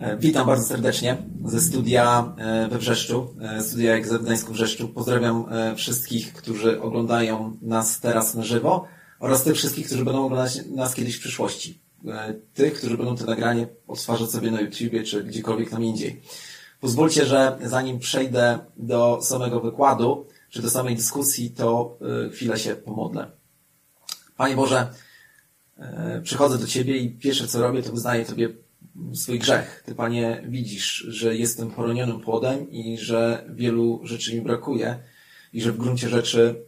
E, witam bardzo serdecznie ze studia e, we Wrzeszczu, e, studia jak w Gdańsku Wrzeszczu. Pozdrawiam wszystkich, którzy oglądają nas teraz na żywo oraz tych wszystkich, którzy będą oglądać nas kiedyś w przyszłości. Tych, którzy będą to nagranie odtwarzać sobie na YouTubie czy gdziekolwiek tam indziej. Pozwólcie, że zanim przejdę do samego wykładu, czy do samej dyskusji, to chwilę się pomodlę. Panie Boże, przychodzę do Ciebie i pierwsze co robię, to wyznaję Tobie swój grzech. Ty, Panie, widzisz, że jestem poronionym płodem i że wielu rzeczy mi brakuje i że w gruncie rzeczy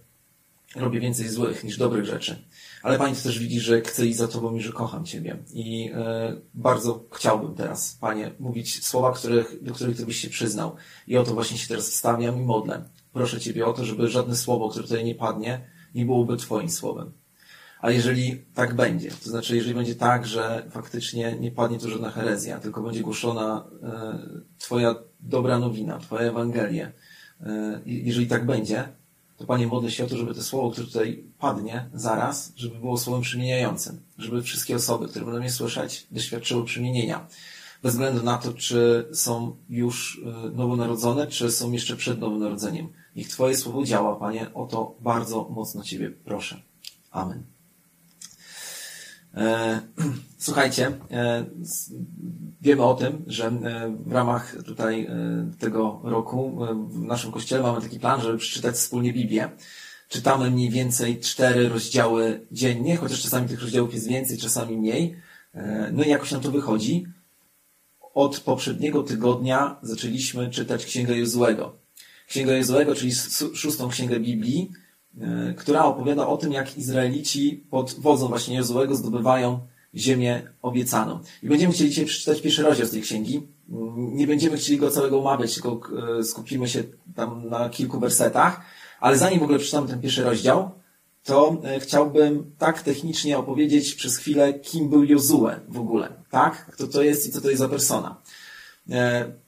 robię więcej złych niż dobrych rzeczy. Ale Panie, Ty też widzisz, że chcę iść za Tobą i że kocham Ciebie. I e, bardzo chciałbym teraz, Panie, mówić słowa, których, do których Ty byś się przyznał. I o to właśnie się teraz wstawiam i modlę. Proszę Ciebie o to, żeby żadne słowo, które tutaj nie padnie, nie byłoby Twoim słowem. A jeżeli tak będzie, to znaczy jeżeli będzie tak, że faktycznie nie padnie tu żadna herezja, tylko będzie głoszona e, Twoja dobra nowina, Twoja Ewangelia, e, jeżeli tak będzie, to Panie modlę się o to, żeby to słowo, które tutaj padnie zaraz, żeby było słowem przemieniającym, żeby wszystkie osoby, które będą mnie słyszeć, doświadczyły przemienienia. Bez względu na to, czy są już e, nowonarodzone, czy są jeszcze przed nowonarodzeniem. Niech Twoje słowo działa, Panie, o to bardzo mocno Ciebie proszę. Amen. E, słuchajcie, e, wiemy o tym, że e, w ramach tutaj tego roku w naszym kościele mamy taki plan, żeby przeczytać wspólnie Biblię. Czytamy mniej więcej cztery rozdziały dziennie, chociaż czasami tych rozdziałów jest więcej, czasami mniej. No i jakoś nam to wychodzi. Od poprzedniego tygodnia zaczęliśmy czytać Księgę Jozłego. Księgę Jozłego, czyli szóstą księgę Biblii, która opowiada o tym, jak Izraelici pod wodzą właśnie Jozłego zdobywają ziemię obiecaną. I będziemy chcieli dzisiaj przeczytać pierwszy rozdział z tej księgi. Nie będziemy chcieli go całego omawiać, tylko e, skupimy się tam na kilku wersetach. Ale zanim w ogóle przeczytam ten pierwszy rozdział, to e, chciałbym tak technicznie opowiedzieć przez chwilę, kim był Jozue w ogóle. Tak? Kto to jest i co to jest za persona.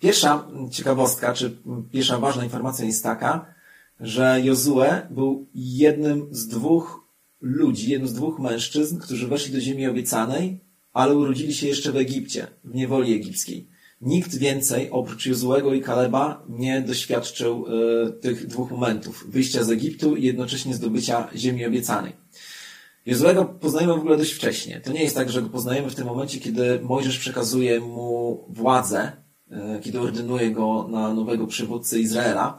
Pierwsza ciekawostka, czy pierwsza ważna informacja jest taka, że Jozue był jednym z dwóch ludzi, jednym z dwóch mężczyzn, którzy weszli do ziemi obiecanej, ale urodzili się jeszcze w Egipcie, w niewoli egipskiej. Nikt więcej oprócz Jozuego i Kaleba nie doświadczył y, tych dwóch momentów. Wyjścia z Egiptu i jednocześnie zdobycia ziemi obiecanej. Jozuego poznajemy w ogóle dość wcześnie. To nie jest tak, że go poznajemy w tym momencie, kiedy Mojżesz przekazuje mu władzę, y, kiedy ordynuje go na nowego przywódcę Izraela,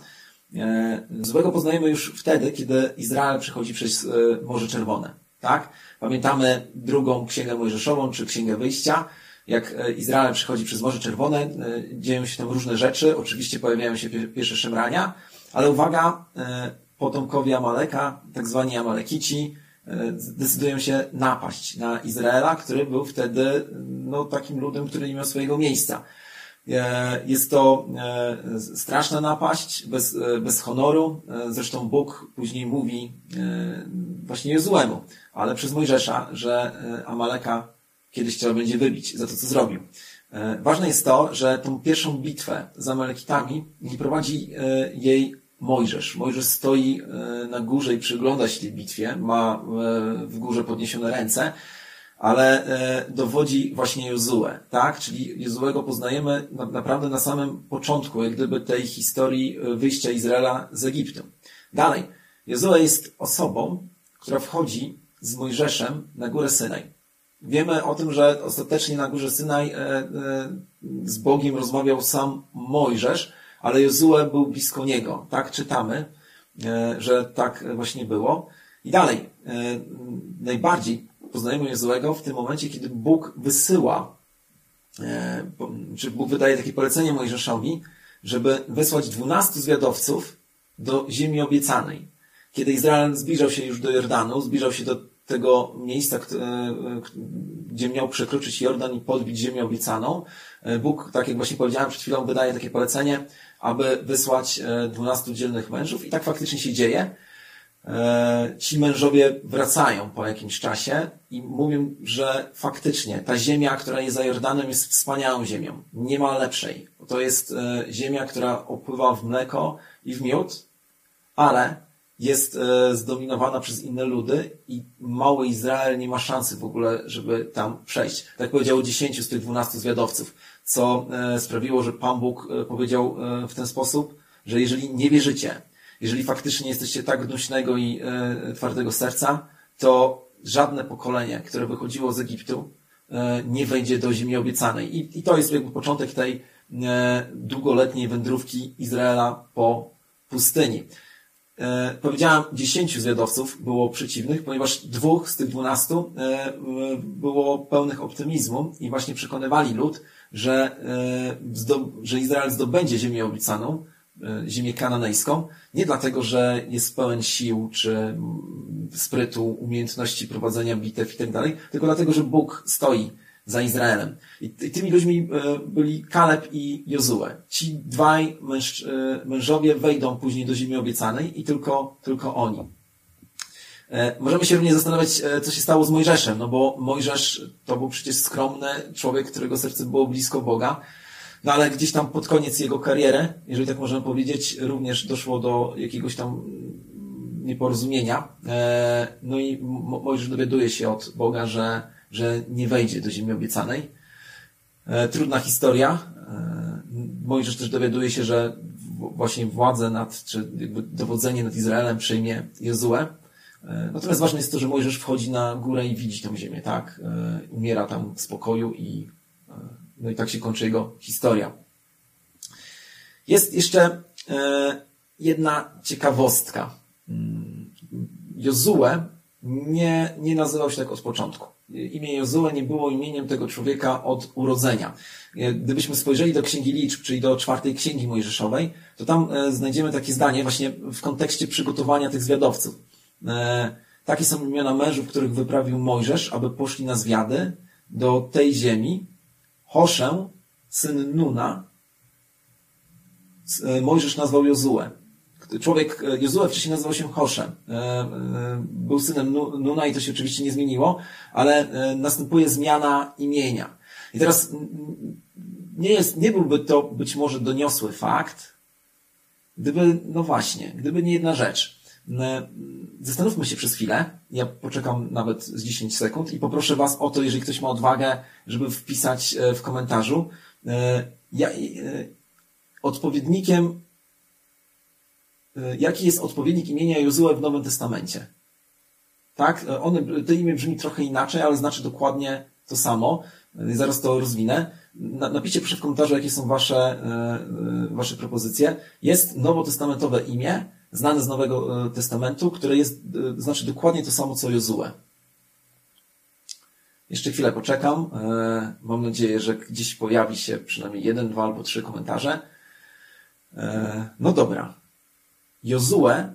złego poznajemy już wtedy, kiedy Izrael przechodzi przez e, Morze Czerwone. Tak? Pamiętamy drugą księgę Mojżeszową, czy księgę wyjścia, jak e, Izrael przechodzi przez Morze Czerwone, dzieją się tam różne rzeczy, oczywiście pojawiają się pierwsze szemrania, ale uwaga, potomkowie Amaleka, tak zwani Amalekici, decydują się napaść na Izraela, który był wtedy no, takim ludem, który nie miał swojego miejsca. E, jest to e, straszna napaść, bez, e, bez honoru. Zresztą Bóg później mówi właśnie Jezuemu, ale przez Mojżesza, że Amaleka kiedyś trzeba będzie wybić za to, co zrobił. Ważne jest to, że tą pierwszą bitwę z Amalekitami nie prowadzi jej Mojżesz. Mojżesz stoi na górze i przygląda się tej bitwie, ma w górze podniesione ręce, ale e, dowodzi właśnie Jozue, tak? Czyli Jozuego poznajemy naprawdę na samym początku, jak gdyby tej historii e, wyjścia Izraela z Egiptu. Dalej, Jozue jest osobą, która wchodzi z Mojżeszem na górę Synaj. Wiemy o tym, że ostatecznie na górze Synaj e, z Bogiem rozmawiał sam Mojżesz, ale Jozue był blisko niego. Tak czytamy, że tak właśnie było. I dalej, najbardziej poznajemy złego w tym momencie, kiedy Bóg wysyła, e, czy Bóg wydaje takie polecenie Mojżeszowi, żeby wysłać dwunastu zwiadowców do ziemi obiecanej. Kiedy Izrael zbliżał się już do Jordanu, zbliżał się do tego miejsca, e, gdzie miał przekroczyć Jordan i podbić ziemię obiecaną, e, Bóg, tak jak właśnie powiedziałem przed chwilą, wydaje takie polecenie, aby wysłać dwunastu dzielnych mężów i tak faktycznie się dzieje. E, ci mężowie wracają po jakimś czasie i mówią, że faktycznie ta ziemia, która jest za Jordanem, jest wspaniałą ziemią. Nie ma lepszej. To jest e, ziemia, która opływa w mleko i w miód, ale jest e, zdominowana przez inne ludy i mały Izrael nie ma szansy w ogóle, żeby tam przejść. Tak powiedziało dziesięciu z tych dwunastu zwiadowców. co sprawiło, że Pan Bóg powiedział w ten sposób, że jeżeli nie wierzycie, jeżeli faktycznie jesteście tak gnuśnego i twardego serca, to żadne pokolenie, które wychodziło z Egiptu, nie wejdzie do ziemi obiecanej. I, i to jest jakby początek tej długoletniej wędrówki Izraela po pustyni. E, powiedziałem, dziesięciu zwiadowców było przeciwnych, ponieważ dwóch z tych dwunastu e, było pełnych optymizmu i właśnie przekonywali lud, że, e, że Izrael zdobędzie ziemię obiecaną, ziemię kananejską, nie dlatego, że jest pełen sił, czy sprytu, umiejętności prowadzenia bitew i tak dalej, tylko dlatego, że Bóg stoi za Izraelem. I tymi ludźmi e, byli Kaleb i Jozue. Ci dwaj męż, e, mężowie wejdą później do ziemi obiecanej i tylko, tylko oni. E, możemy się również zastanawiać, co się stało z Mojżeszem, no bo Mojżesz to był przecież skromny człowiek, którego serce było blisko Boga, no ale gdzieś tam pod koniec jego kariery, jeżeli tak możemy powiedzieć, również doszło do jakiegoś tam nieporozumienia. No i Mojżesz dowiaduje się od Boga, że że nie wejdzie do ziemi obiecanej. E, trudna historia. E, Mojżesz też dowiaduje się, że właśnie władzę nad, czy jakby dowodzenie nad Izraelem przejmie Jozue. E, natomiast ważne jest to, że Mojżesz wchodzi na górę i widzi tę ziemię, tak? Umiera tam w spokoju i, no i tak się kończy jego historia. Jest jeszcze jedna ciekawostka. Mm, Jozue nie, nie nazywał się tak od początku imię Jozue nie było imieniem tego człowieka od urodzenia. Gdybyśmy spojrzeli do Księgi Liczb, czyli do czwartej Księgi Mojżeszowej, to tam e, znajdziemy takie zdanie właśnie w kontekście przygotowania tych zwiadowców. E, takie są imiona mężów, których wyprawił Mojżesz, aby poszli na zwiady do tej ziemi. Hoszę, syn Nuna, e, Mojżesz nazwał Jozue. Człowiek, e, Jozue wcześniej nazywał się Hoszem. E, był synem Nuna i to się oczywiście nie zmieniło, ale następuje zmiana imienia. I teraz nie, jest, nie byłby to być może doniosły fakt, gdyby, no właśnie, gdyby nie jedna rzecz. Zastanówmy się przez chwilę. Ja poczekam nawet z 10 sekund i poproszę Was o to, jeżeli ktoś ma odwagę, żeby wpisać w komentarzu. Ja, odpowiednikiem E, jaki jest odpowiednik imienia Jozue w Nowym Testamencie. Tak? E, one, to imię brzmi trochę inaczej, ale znaczy dokładnie to samo. E, zaraz to rozwinę. Napiszcie proszę w komentarzu, jakie są wasze, wasze propozycje. Jest nowotestamentowe imię, znane z Nowego Testamentu, które jest, znaczy dokładnie to samo, co Jozue. Jeszcze chwilę poczekam. Mam nadzieję, że gdzieś pojawi się przynajmniej jeden, dwa albo trzy komentarze. No dobra. Jozue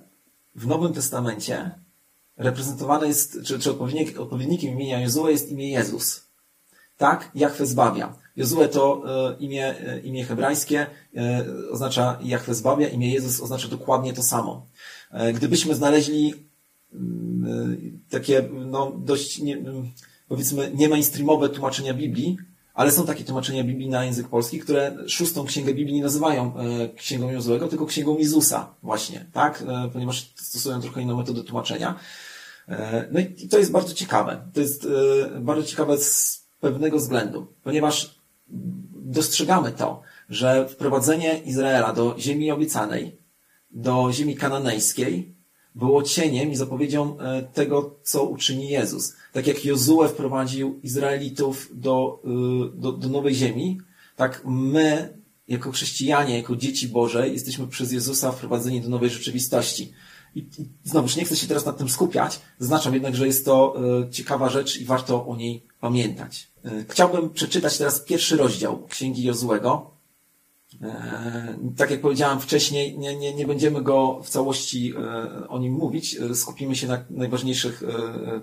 w Nowym Testamencie reprezentowane jest, czy, czy odpowiednik, odpowiednikiem imienia Jozue jest imię Jezus. Tak? Jachwę zbawia. Jozue to e, imię, e, imię hebrajskie, e, oznacza Jachwę zbawia, imię Jezus oznacza dokładnie to samo. Gdybyśmy znaleźli mm, takie, no, dość, nie, powiedzmy, nie mainstreamowe tłumaczenia Biblii, ale są takie tłumaczenia Biblii na język polski, które szóstą księgę Biblii nie nazywają księgą Jozłego, tylko księgą Jezusa właśnie, tak? Ponieważ stosują trochę inną metodę tłumaczenia. No i to jest bardzo ciekawe. To jest bardzo ciekawe z pewnego względu, ponieważ dostrzegamy to, że wprowadzenie Izraela do ziemi obiecanej, do ziemi kananejskiej, było cieniem i zapowiedzią e, tego, co uczyni Jezus. Tak jak Jozue wprowadził Izraelitów do, e, do, do nowej ziemi, tak my, jako chrześcijanie, jako dzieci Boże, jesteśmy przez Jezusa wprowadzeni do nowej rzeczywistości. I, i znowuż nie chcę się teraz nad tym skupiać, zaznaczam jednak, że jest to e, ciekawa rzecz i warto o niej pamiętać. Chciałbym przeczytać teraz pierwszy rozdział Księgi Jozuego, E, tak jak powiedziałem wcześniej, nie, nie, nie będziemy go w całości e, o nim mówić. E, skupimy się na najważniejszych,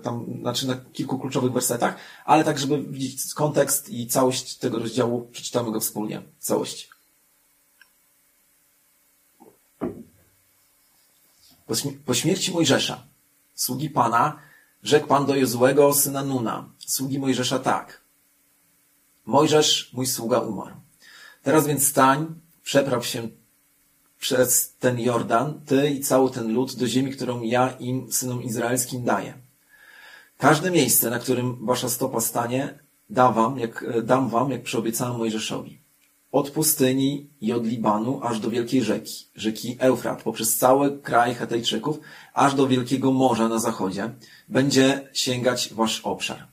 tam, znaczy na kilku kluczowych wersetach, ale tak, żeby widzieć kontekst i całość tego rozdziału, przeczytamy go wspólnie w całości. Po śmierci Mojżesza, sługi Pana, rzekł Pan do Jozuego, syna Nuna, sługi Mojżesza tak. Mojżesz, mój sługa, umarł. Teraz więc stań, przepraw się przez ten Jordan, ty i cały ten lud, do ziemi, którą ja im, synom izraelskim, daję. Każde miejsce, na którym wasza stopa stanie, da wam, jak, dam wam, jak przyobiecałem Mojżeszowi. Od pustyni i od Libanu aż do wielkiej rzeki, rzeki Eufrat, poprzez cały kraj Hetejczyków, aż do wielkiego morza na zachodzie, będzie sięgać wasz obszar.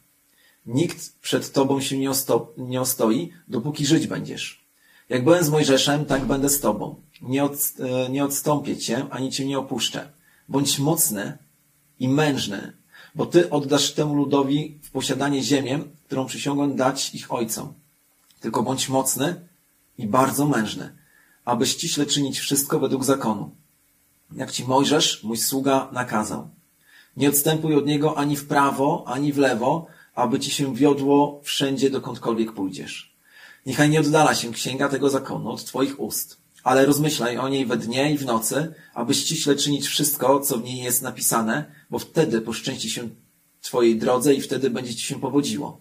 Nikt przed tobą się nie, osto, nie ostoi, dopóki żyć będziesz. Jak byłem z Mojżeszem, tak będę z tobą. Nie, od, e, nie odstąpię cię, ani cię nie opuszczę. Bądź mocny i mężny, bo ty oddasz temu ludowi w posiadanie ziemię, którą przysiągłem dać ich ojcom. Tylko bądź mocny i bardzo mężny, aby ściśle czynić wszystko według zakonu. Jak ci Mojżesz, mój sługa, nakazał. Nie odstępuj od niego ani w prawo, ani w lewo, aby ci się wiodło wszędzie, dokądkolwiek pójdziesz. Niechaj nie oddala się księga tego zakonu od twoich ust, ale rozmyślaj o niej we dnie i w nocy, aby ściśle czynić wszystko, co w niej jest napisane, bo wtedy poszczęści się twojej drodze i wtedy będzie ci się powodziło.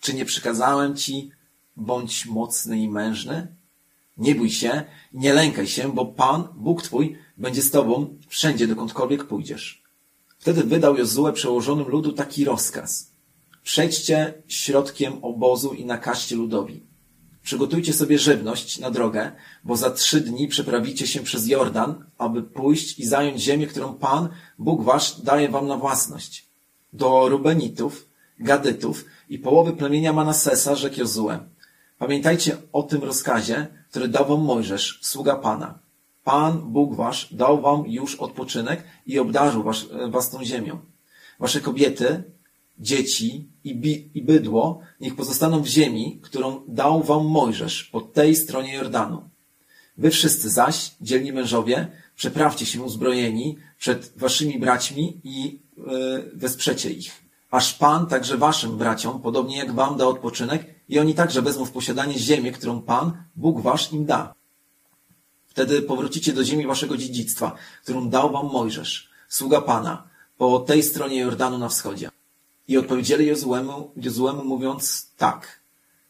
Czy nie przykazałem ci, bądź mocny i mężny? Nie bój się, nie lękaj się, bo Pan, Bóg twój, będzie z tobą wszędzie, dokądkolwiek pójdziesz. Wtedy wydał Jozue przełożonym ludu taki rozkaz. Przejdźcie środkiem obozu i nakażcie ludowi. Przygotujcie sobie żywność na drogę, bo za trzy dni przeprawicie się przez Jordan, aby pójść i zająć ziemię, którą Pan, Bóg wasz, daje wam na własność. Do Rubenitów, Gadytów i połowy plemienia Manasesa rzekł Jozue. Pamiętajcie o tym rozkazie, który dał wam Mojżesz, sługa Pana. Pan, Bóg wasz, dał wam już odpoczynek i obdarzył was, was tą ziemią. Wasze kobiety, dzieci i, bi, i bydło niech pozostaną w ziemi, którą dał wam Mojżesz po tej stronie Jordanu. Wy wszyscy zaś, dzielni mężowie, przeprawcie się uzbrojeni przed waszymi braćmi i yy, wesprzecie ich. Aż Pan także waszym braciom, podobnie jak wam da odpoczynek i oni także wezmą w posiadanie ziemię, którą Pan, Bóg wasz im da. Wtedy powrócicie do ziemi waszego dziedzictwa, którą dał wam Mojżesz, sługa Pana, po tej stronie Jordanu na wschodzie. I odpowiedzieli Jozuemu, Jozuemu mówiąc tak.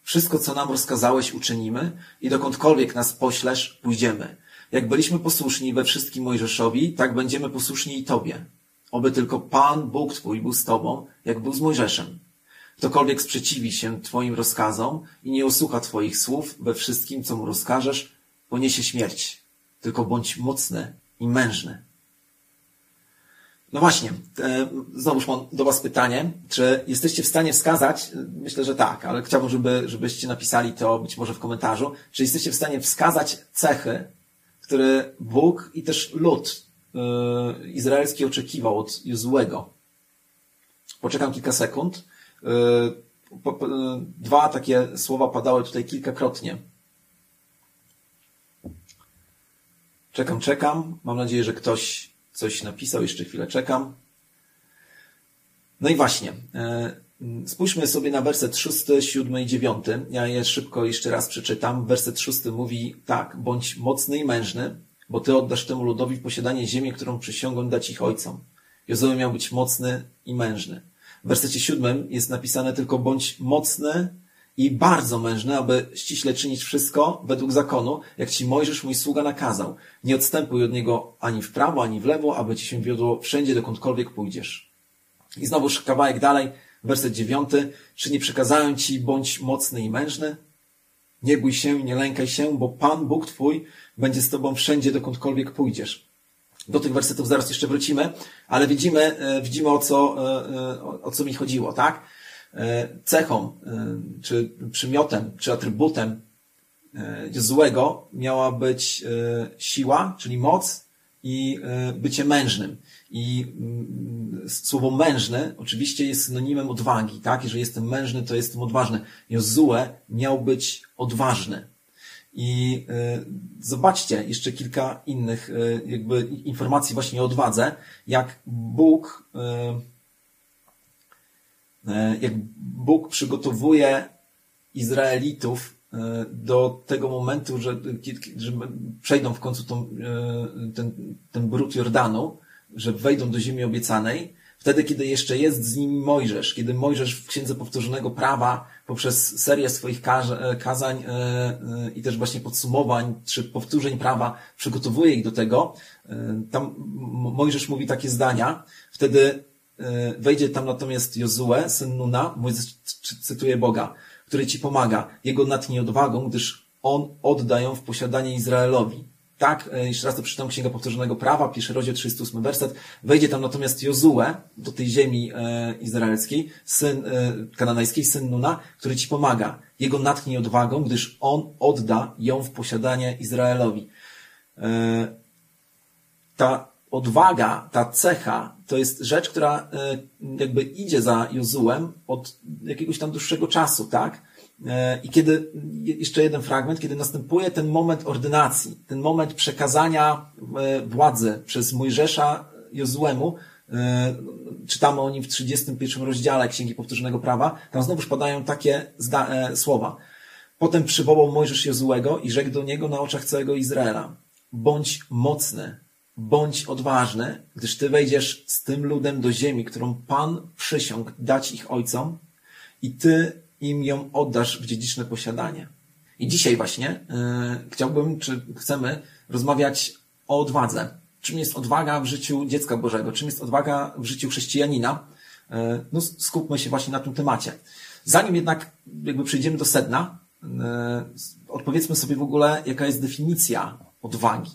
Wszystko, co nam rozkazałeś, uczynimy i dokądkolwiek nas poślesz, pójdziemy. Jak byliśmy posłuszni we wszystkim Mojżeszowi, tak będziemy posłuszni i Tobie. Oby tylko Pan, Bóg Twój, był z Tobą, jak był z Mojżeszem. Ktokolwiek sprzeciwi się Twoim rozkazom i nie usłucha Twoich słów we wszystkim, co mu rozkażesz, poniesie śmierć. Tylko bądź mocny i mężny. No właśnie, e, znowuż mam do Was pytanie, czy jesteście w stanie wskazać, myślę, że tak, ale chciałbym, żeby, żebyście napisali to być może w komentarzu, czy jesteście w stanie wskazać cechy, które Bóg i też lud e, izraelski oczekiwał od Jozuego. Poczekam kilka sekund. E, dwa takie słowa padały tutaj kilkakrotnie. Czekam, czekam. Mam nadzieję, że ktoś coś napisał, jeszcze chwilę czekam. No i właśnie, e, spójrzmy sobie na werset 6, 7 i 9. Ja je szybko jeszcze raz przeczytam. Werset 6 mówi tak, bądź mocny i mężny, bo ty oddasz temu ludowi posiadanie ziemię, którą przysiągłem dać ich ojcom. Jozue miał być mocny i mężny. W wersecie 7 jest napisane tylko bądź mocny i bardzo mężny, aby ściśle czynić wszystko według zakonu, jak ci Mojżesz, mój sługa, nakazał. Nie odstępuj od niego ani w prawo, ani w lewo, aby ci się wiodło wszędzie, dokądkolwiek pójdziesz. I znowuż kawałek dalej, werset dziewiąty. Czy nie przekazałem ci, bądź mocny i mężny? Nie bój się, nie lękaj się, bo Pan, Bóg Twój, będzie z Tobą wszędzie, dokądkolwiek pójdziesz. Do tych wersetów zaraz jeszcze wrócimy, ale widzimy, e, widzimy o co, e, e, o co mi chodziło, tak? Cechą, czy przymiotem, czy atrybutem złego miała być siła, czyli moc i bycie mężnym. I mm, słowo mężny oczywiście jest synonimem odwagi, tak? Jeżeli jestem mężny, to jestem odważny. Jozue miał być odważny. I zobaczcie jeszcze kilka innych jakby informacji właśnie o odwadze, jak Bóg E, jak Bóg przygotowuje Izraelitów do tego momentu, że, że przejdą w końcu tą, ten, ten brud Jordanu, że wejdą do ziemi obiecanej, wtedy, kiedy jeszcze jest z nimi Mojżesz, kiedy Mojżesz w Księdze Powtórzonego Prawa poprzez serię swoich kazań i też właśnie podsumowań czy powtórzeń prawa przygotowuje ich do tego, tam Mojżesz mówi takie zdania, wtedy E, wejdzie tam natomiast Jozue, syn Nuna, mój cytuje Boga, który ci pomaga. Jego natnie odwagą, gdyż on odda ją w posiadanie Izraelowi. Tak, e, jeszcze raz to przeczytam Księga Powtórzonego Prawa, pierwszy rozdział 38 werset. Wejdzie tam natomiast Jozue do tej ziemi e, izraelskiej, syn e, kananejskiej, syn Nuna, który ci pomaga. Jego natchnij odwagą, gdyż on odda ją w posiadanie Izraelowi. E, ta odwaga, ta cecha, to jest rzecz, która e, jakby idzie za Jozułem od jakiegoś tam dłuższego czasu, tak? E, I kiedy, jeszcze jeden fragment, kiedy następuje ten moment ordynacji, ten moment przekazania e, władzy przez Mojżesza Jozuemu, czytamy o nim w 31 rozdziale Księgi Powtórzonego Prawa, tam znowuż padają takie słowa. Potem przywołał Mojżesz Jozuego i rzekł do niego na oczach całego Izraela. Bądź mocny, bądź odważny, gdyż ty wejdziesz z tym ludem do ziemi, którą Pan przysiągł dać ich ojcom i ty im ją oddasz w dziedziczne posiadanie. I dzisiaj właśnie yy, chciałbym, czy chcemy rozmawiać o odwadze. Czym jest odwaga w życiu dziecka Bożego? Czym jest odwaga w życiu chrześcijanina? Yy, no, skupmy się właśnie na tym temacie. Zanim jednak jakby przejdziemy do sedna, yy, odpowiedzmy sobie w ogóle, jaka jest definicja odwagi.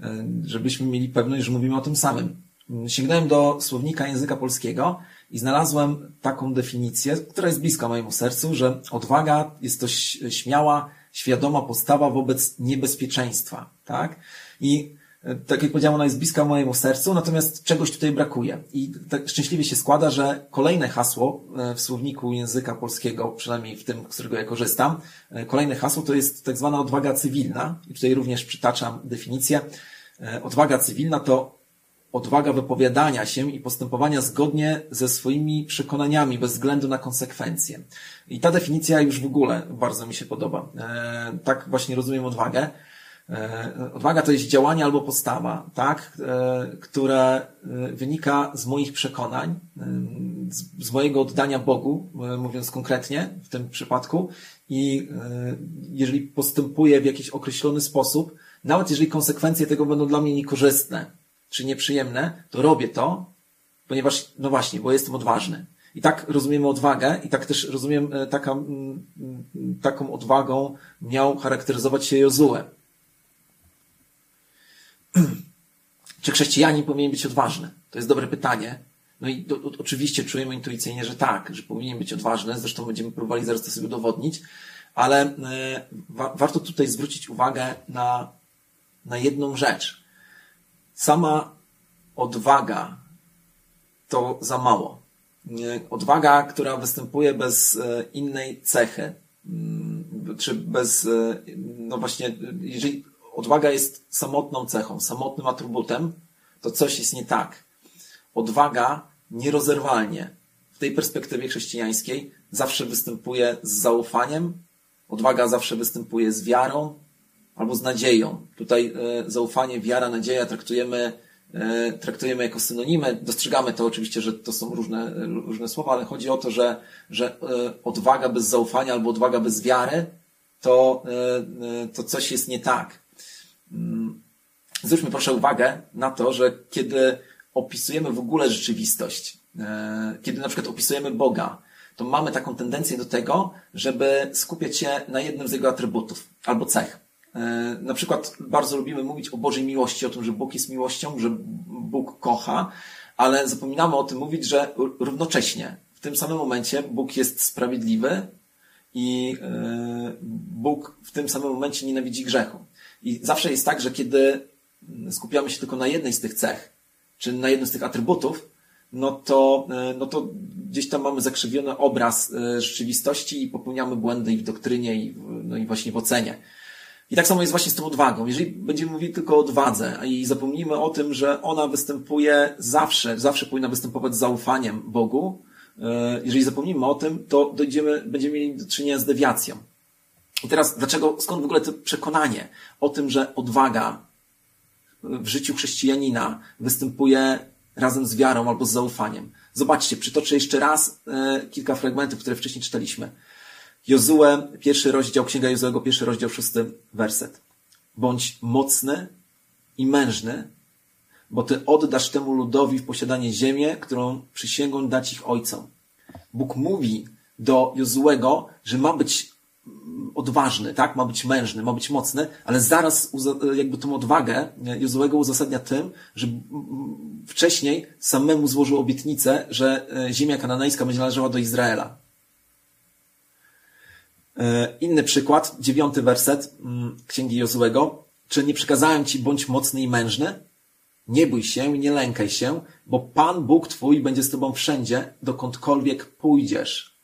E, żebyśmy mieli pewność, że mówimy o tym samym. Sięgnąłem do słownika języka polskiego i znalazłem taką definicję, która jest bliska mojemu sercu, że odwaga jest to śmiała, świadoma postawa wobec niebezpieczeństwa, tak? I e, tak jak powiedziałem, ona jest bliska mojemu sercu, natomiast czegoś tutaj brakuje. I tak szczęśliwie się składa, że kolejne hasło e, w słowniku języka polskiego, przynajmniej w tym, z którego ja korzystam, kolejne hasło to jest tak zwana odwaga cywilna. I tutaj również przytaczam definicję. E, odwaga cywilna to odwaga wypowiadania się i postępowania zgodnie ze swoimi przekonaniami, bez względu na konsekwencje. I ta definicja już w ogóle bardzo mi się podoba. E, tak właśnie rozumiem odwagę. E, odwaga to jest działanie albo postawa, tak, które wynika z moich przekonań, z mojego oddania Bogu, mówiąc konkretnie w tym przypadku, i jeżeli postępuję w jakiś określony sposób, nawet jeżeli konsekwencje tego będą dla mnie niekorzystne czy nieprzyjemne, to robię to, ponieważ, no właśnie, bo jestem odważny. I tak rozumiemy odwagę i tak też rozumiem, e, taka, taką odwagą miał charakteryzować się Jozue. Czy chrześcijanin powinien być odważny? To jest dobre pytanie. No i do, do, oczywiście czujemy intuicyjnie, że tak, że powinien być odważny. Zresztą będziemy próbowali zaraz to sobie udowodnić, ale y, wa, warto tutaj zwrócić uwagę na na jedną rzecz. Sama odwaga to za mało. Odwaga, która występuje bez e, innej cechy, mm, czy bez, e, no właśnie, jeżeli odwaga jest samotną cechą, samotnym atrybutem, to coś jest nie tak. Odwaga nierozerwalnie w tej perspektywie chrześcijańskiej zawsze występuje z zaufaniem, odwaga zawsze występuje z wiarą, albo z nadzieją. Tutaj e, zaufanie, wiara, nadzieja traktujemy, e, traktujemy jako synonimy. Dostrzegamy to oczywiście, że to są różne, różne słowa, ale chodzi o to, że, że e, odwaga bez zaufania albo odwaga bez wiary to, to coś jest nie tak. Mm. Zwróćmy proszę uwagę na to, że kiedy opisujemy w ogóle rzeczywistość, kiedy na przykład opisujemy Boga, to mamy taką tendencję do tego, żeby skupiać się na jednym z jego atrybutów albo cech. E, na przykład bardzo lubimy mówić o Bożej miłości, o tym, że Bóg jest miłością, że Bóg kocha, ale zapominamy o tym mówić, że równocześnie w tym samym momencie Bóg jest sprawiedliwy i e, Bóg w tym samym momencie nienawidzi grzechu. I zawsze jest tak, że kiedy skupiamy się tylko na jednej z tych cech, czy na jednym z tych atrybutów, no to, e, no to gdzieś tam mamy zakrzywiony obraz rzeczywistości i popełniamy błędy i w doktrynie, i, no i właśnie w ocenie. I tak samo jest właśnie z tą odwagą. Jeżeli będziemy mówili tylko o odwadze i zapomnimy o tym, że ona występuje zawsze, zawsze powinna występować z zaufaniem Bogu, e, jeżeli zapomnimy o tym, to dojdziemy, będziemy mieli do czynienia z dewiacją. I teraz, dlaczego, skąd w ogóle to przekonanie o tym, że odwaga w życiu chrześcijanina występuje razem z wiarą albo z zaufaniem? Zobaczcie, przytoczę jeszcze raz e, kilka fragmentów, które wcześniej czytaliśmy. Jozue, pierwszy rozdział, Księga Jozuego, pierwszy rozdział, szósty werset. Bądź mocny i mężny, bo ty oddasz temu ludowi w posiadanie ziemię, którą przysięgą dać ich ojcom. Bóg mówi do Jozuego, że ma być odważny, tak? Ma być mężny, ma być mocny, ale zaraz jakby tą odwagę Jozuego uzasadnia tym, że wcześniej samemu złożył obietnicę, że ziemia kananejska będzie należała do Izraela. Inny przykład, dziewiąty werset mm, Księgi Jozuego. Czy nie przekazałem ci bądź mocny i mężny? Nie bój się nie lękaj się, bo Pan Bóg Twój będzie z Tobą wszędzie, dokądkolwiek pójdziesz.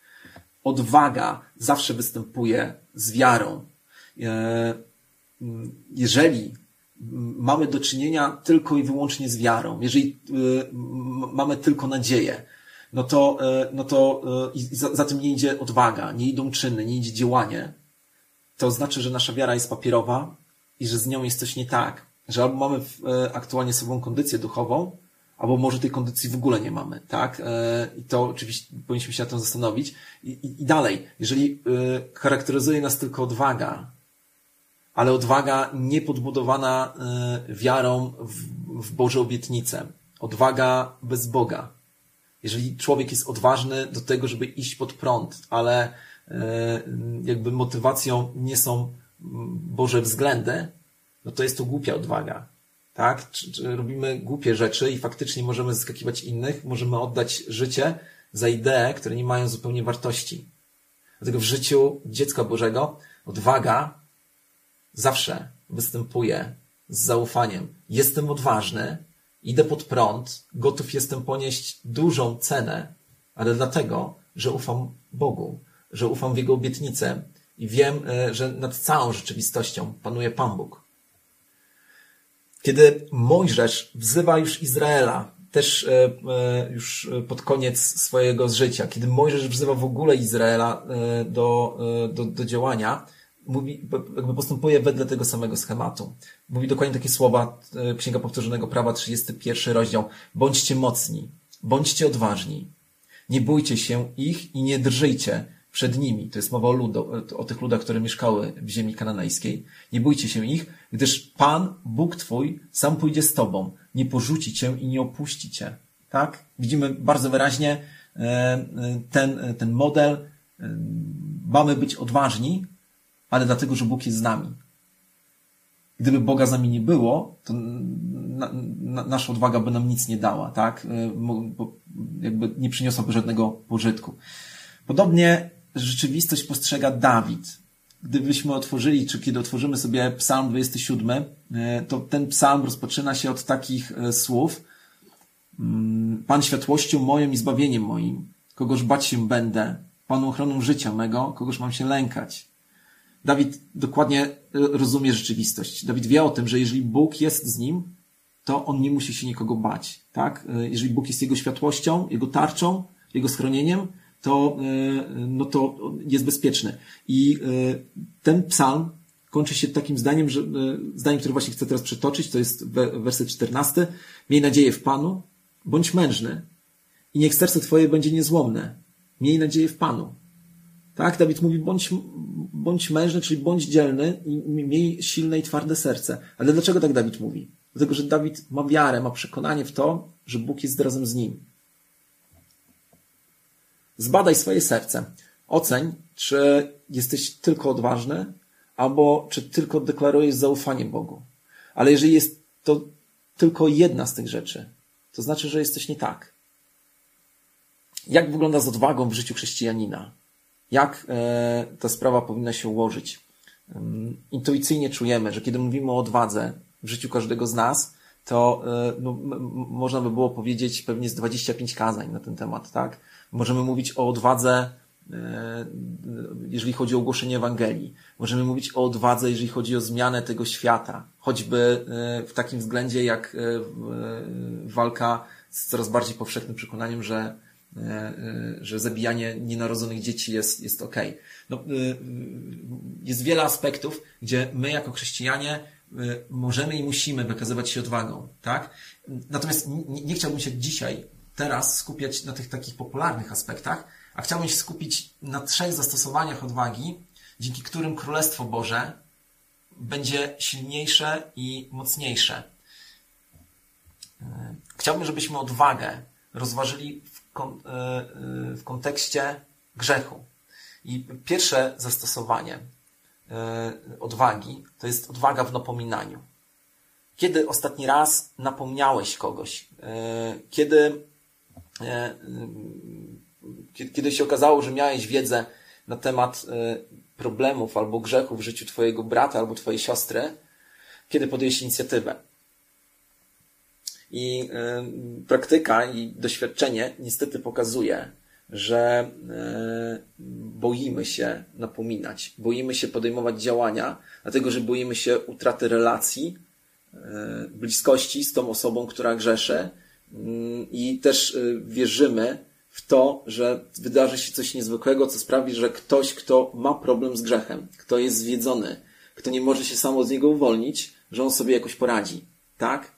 Odwaga zawsze występuje z wiarą. E, jeżeli mamy do czynienia tylko i wyłącznie z wiarą, jeżeli e, mamy tylko nadzieję, no to, e, no to za, za tym nie idzie odwaga, nie idą czyny, nie idzie działanie, to znaczy, że nasza wiara jest papierowa i że z nią jest coś nie tak że albo mamy e, aktualnie sobą kondycję duchową, albo może tej kondycji w ogóle nie mamy, tak? E, I to oczywiście powinniśmy się na tym zastanowić. I, i, i dalej, jeżeli e, charakteryzuje nas tylko odwaga, ale odwaga niepodbudowana wiarą w, w Boże obietnice, odwaga bez Boga. Jeżeli człowiek jest odważny do tego, żeby iść pod prąd, ale jakby motywacją nie są Boże względy, no to jest to głupia odwaga. Tak? Czy, czy robimy głupie rzeczy i faktycznie możemy zaskakiwać innych, możemy oddać życie za idee, które nie mają zupełnie wartości. Dlatego w życiu dziecka Bożego odwaga zawsze występuje z zaufaniem. Jestem odważny, idę pod prąd, gotów jestem ponieść dużą cenę, ale dlatego, że ufam Bogu, że ufam w Jego obietnicę i wiem, e, że nad całą rzeczywistością panuje Pan Bóg. Kiedy Mojżesz wzywa już Izraela, też e, e, już pod koniec swojego życia, kiedy Mojżesz wzywa w ogóle Izraela do, do, do działania, mówi, jakby postępuje wedle tego samego schematu. Mówi dokładnie takie słowa, Księga Powtórzonego Prawa, 31 rozdział. Bądźcie mocni, bądźcie odważni, nie bójcie się ich i nie drżyjcie, przed nimi. To jest mowa o, ludu, o tych ludach, które mieszkały w ziemi kananejskiej. Nie bójcie się ich, gdyż Pan, Bóg Twój, sam pójdzie z Tobą. Nie porzuci Cię i nie opuści Cię. Tak? Widzimy bardzo wyraźnie e, e, ten, ten model. E, mamy być odważni, ale dlatego, że Bóg jest z nami. Gdyby Boga z nami nie było, to na, na, nasza odwaga by nam nic nie dała, tak? Bo jakby nie przyniosłaby żadnego pożytku. Podobnie rzeczywistość postrzega Dawid. Gdybyśmy otworzyli, czy kiedy otworzymy sobie Psalm 27, e, to ten psalm rozpoczyna się od takich e, słów. Mm, Pan światłością moją i zbawieniem moim, kogoż bać się będę, Panu ochroną życia mego, kogoż mam się lękać. Dawid dokładnie e, rozumie rzeczywistość. Dawid wie o tym, że jeżeli Bóg jest z nim, to on nie musi się nikogo bać, tak? Jeżeli Bóg jest jego światłością, jego tarczą, jego schronieniem, to, e, no to jest bezpieczny. I e, ten psalm kończy się takim zdaniem, że, e, zdaniem, które właśnie chcę teraz przytoczyć, to jest werset 14. Miej nadzieję w Panu, bądź mężny i niech serce Twoje będzie niezłomne. Miej nadzieję w Panu. Tak, Dawid mówi, bądź, bądź mężny, czyli bądź dzielny i miej silne i twarde serce. Ale dlaczego tak Dawid mówi? Dlatego, że Dawid ma wiarę, ma przekonanie w to, że Bóg jest razem z nim. Zbadaj swoje serce. Oceń, czy jesteś tylko odważny, albo czy tylko deklarujesz zaufanie Bogu. Ale jeżeli jest to tylko jedna z tych rzeczy, to znaczy, że jesteś nie tak. Jak wygląda z odwagą w życiu chrześcijanina? Jak e, ta sprawa powinna się ułożyć? Intuicyjnie czujemy, że kiedy mówimy o odwadze w życiu każdego z nas, to e, no, można by było powiedzieć pewnie z 25 kazań na ten temat, tak? Możemy mówić o odwadze, e, jeżeli chodzi o ogłoszenie Ewangelii. Możemy mówić o odwadze, jeżeli chodzi o zmianę tego świata. Choćby w takim względzie jak walka z coraz bardziej powszechnym przekonaniem, że, że zabijanie nienarodzonych dzieci jest, jest okej. No, jest wiele aspektów, gdzie my jako chrześcijanie możemy i musimy wykazywać się odwagą, tak? Natomiast nie, nie chciałbym się dzisiaj teraz skupiać na tych takich popularnych aspektach, a chciałbym się skupić na trzech zastosowaniach odwagi, dzięki którym Królestwo Boże będzie silniejsze i mocniejsze. E, chciałbym, żebyśmy odwagę rozważyli e, e, w kontekście grzechu. I pierwsze zastosowanie odwagi to jest odwaga w napominaniu. Kiedy ostatni raz napomniałeś kogoś? Kiedy, kiedy się okazało, że miałeś wiedzę na temat problemów albo grzechów w życiu Twojego brata albo Twojej siostry, kiedy podjęłeś inicjatywę? I praktyka i doświadczenie niestety pokazuje, że y, boimy się napominać, boimy się podejmować działania, dlatego że boimy się utraty relacji, y, bliskości z tą osobą, która grzeszy i też wierzymy w to, że wydarzy się coś niezwykłego, co sprawi, że ktoś, kto ma problem z grzechem, kto jest zwiedzony, kto nie może się samo z niego uwolnić, że on sobie jakoś poradzi. Tak?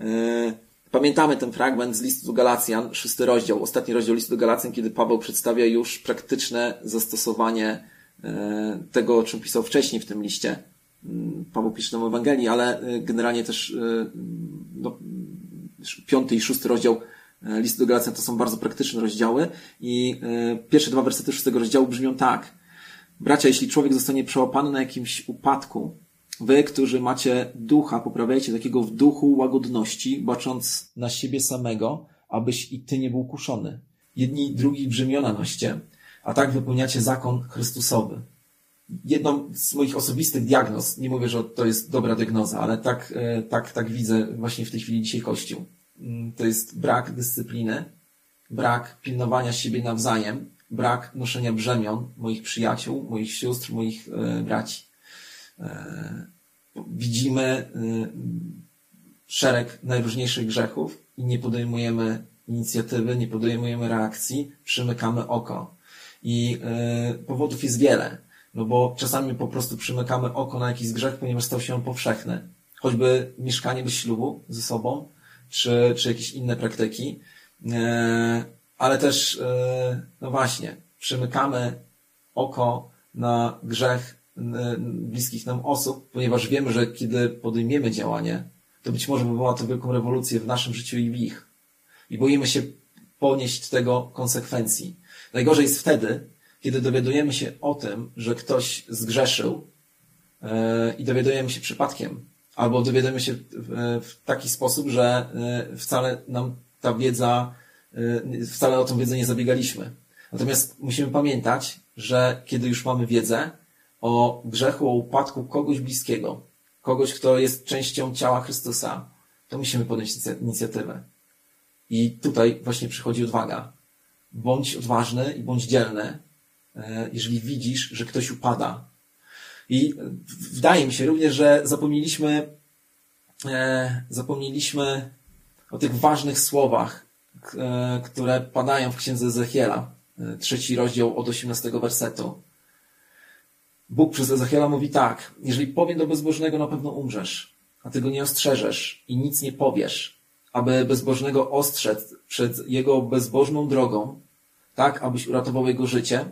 E, pamiętamy ten fragment z listu do Galacjan, szósty rozdział, ostatni rozdział listu do Galacjan, kiedy Paweł przedstawia już praktyczne zastosowanie e, tego, o czym pisał wcześniej w tym liście. Mm, Paweł pisze tam Ewangelii, ale e, generalnie też no, piąty i szósty rozdział listu do Galacjan to są bardzo praktyczne rozdziały i pierwsze dwa wersety szóstego rozdziału brzmią tak. Bracia, jeśli człowiek zostanie przełapany na jakimś upadku, Wy, którzy macie ducha, poprawiajcie takiego w duchu łagodności, bacząc na siebie samego, abyś i ty nie był kuszony. Jedni drugi brzemiona noście, a tak wypełniacie zakon Chrystusowy. Jedną z moich osobistych diagnoz, nie mówię, że to jest dobra diagnoza, ale tak, e, tak, tak widzę właśnie w tej chwili dzisiaj Kościół. Mm, to jest brak dyscypliny, brak pilnowania siebie nawzajem, brak noszenia brzemion moich przyjaciół, moich sióstr, moich e, braci. E, widzimy e, szereg najróżniejszych grzechów i nie podejmujemy inicjatywy, nie podejmujemy reakcji, przymykamy oko. I e, powodów jest wiele, no bo czasami po prostu przymykamy oko na jakiś grzech, ponieważ stał się on powszechny. Choćby mieszkanie bez ślubu ze sobą, czy, czy jakieś inne praktyki, ale też, no właśnie, przymykamy oko na grzech bliskich nam osób, ponieważ wiemy, że kiedy podejmiemy działanie, to być może wywoła to wielką rewolucję w naszym życiu i w ich. I boimy się ponieść tego konsekwencji. Najgorzej jest wtedy, kiedy dowiadujemy się o tym, że ktoś zgrzeszył yy, i dowiadujemy się przypadkiem, albo dowiadujemy się w, w taki sposób, że yy, wcale nam ta wiedza, wcale o tą wiedzę nie zabiegaliśmy. Natomiast musimy pamiętać, że kiedy już mamy wiedzę, o grzechu, o upadku kogoś bliskiego, kogoś, kto jest częścią ciała Chrystusa, to musimy podjąć inicjatywę. I tutaj właśnie przychodzi odwaga. Bądź odważny i bądź dzielny, e, jeżeli widzisz, że ktoś upada. I wydaje mi się również, że zapomnieliśmy, e, zapomnieliśmy o tych ważnych słowach, e, które padają w księdze Ezechiela, trzeci rozdział od 18 wersetu. Bóg przez Ezechiela mówi tak, jeżeli powiem do bezbożnego, na pewno umrzesz, a ty go nie ostrzeżesz i nic nie powiesz, aby bezbożnego ostrzec przed jego bezbożną drogą, tak, abyś uratował jego życie,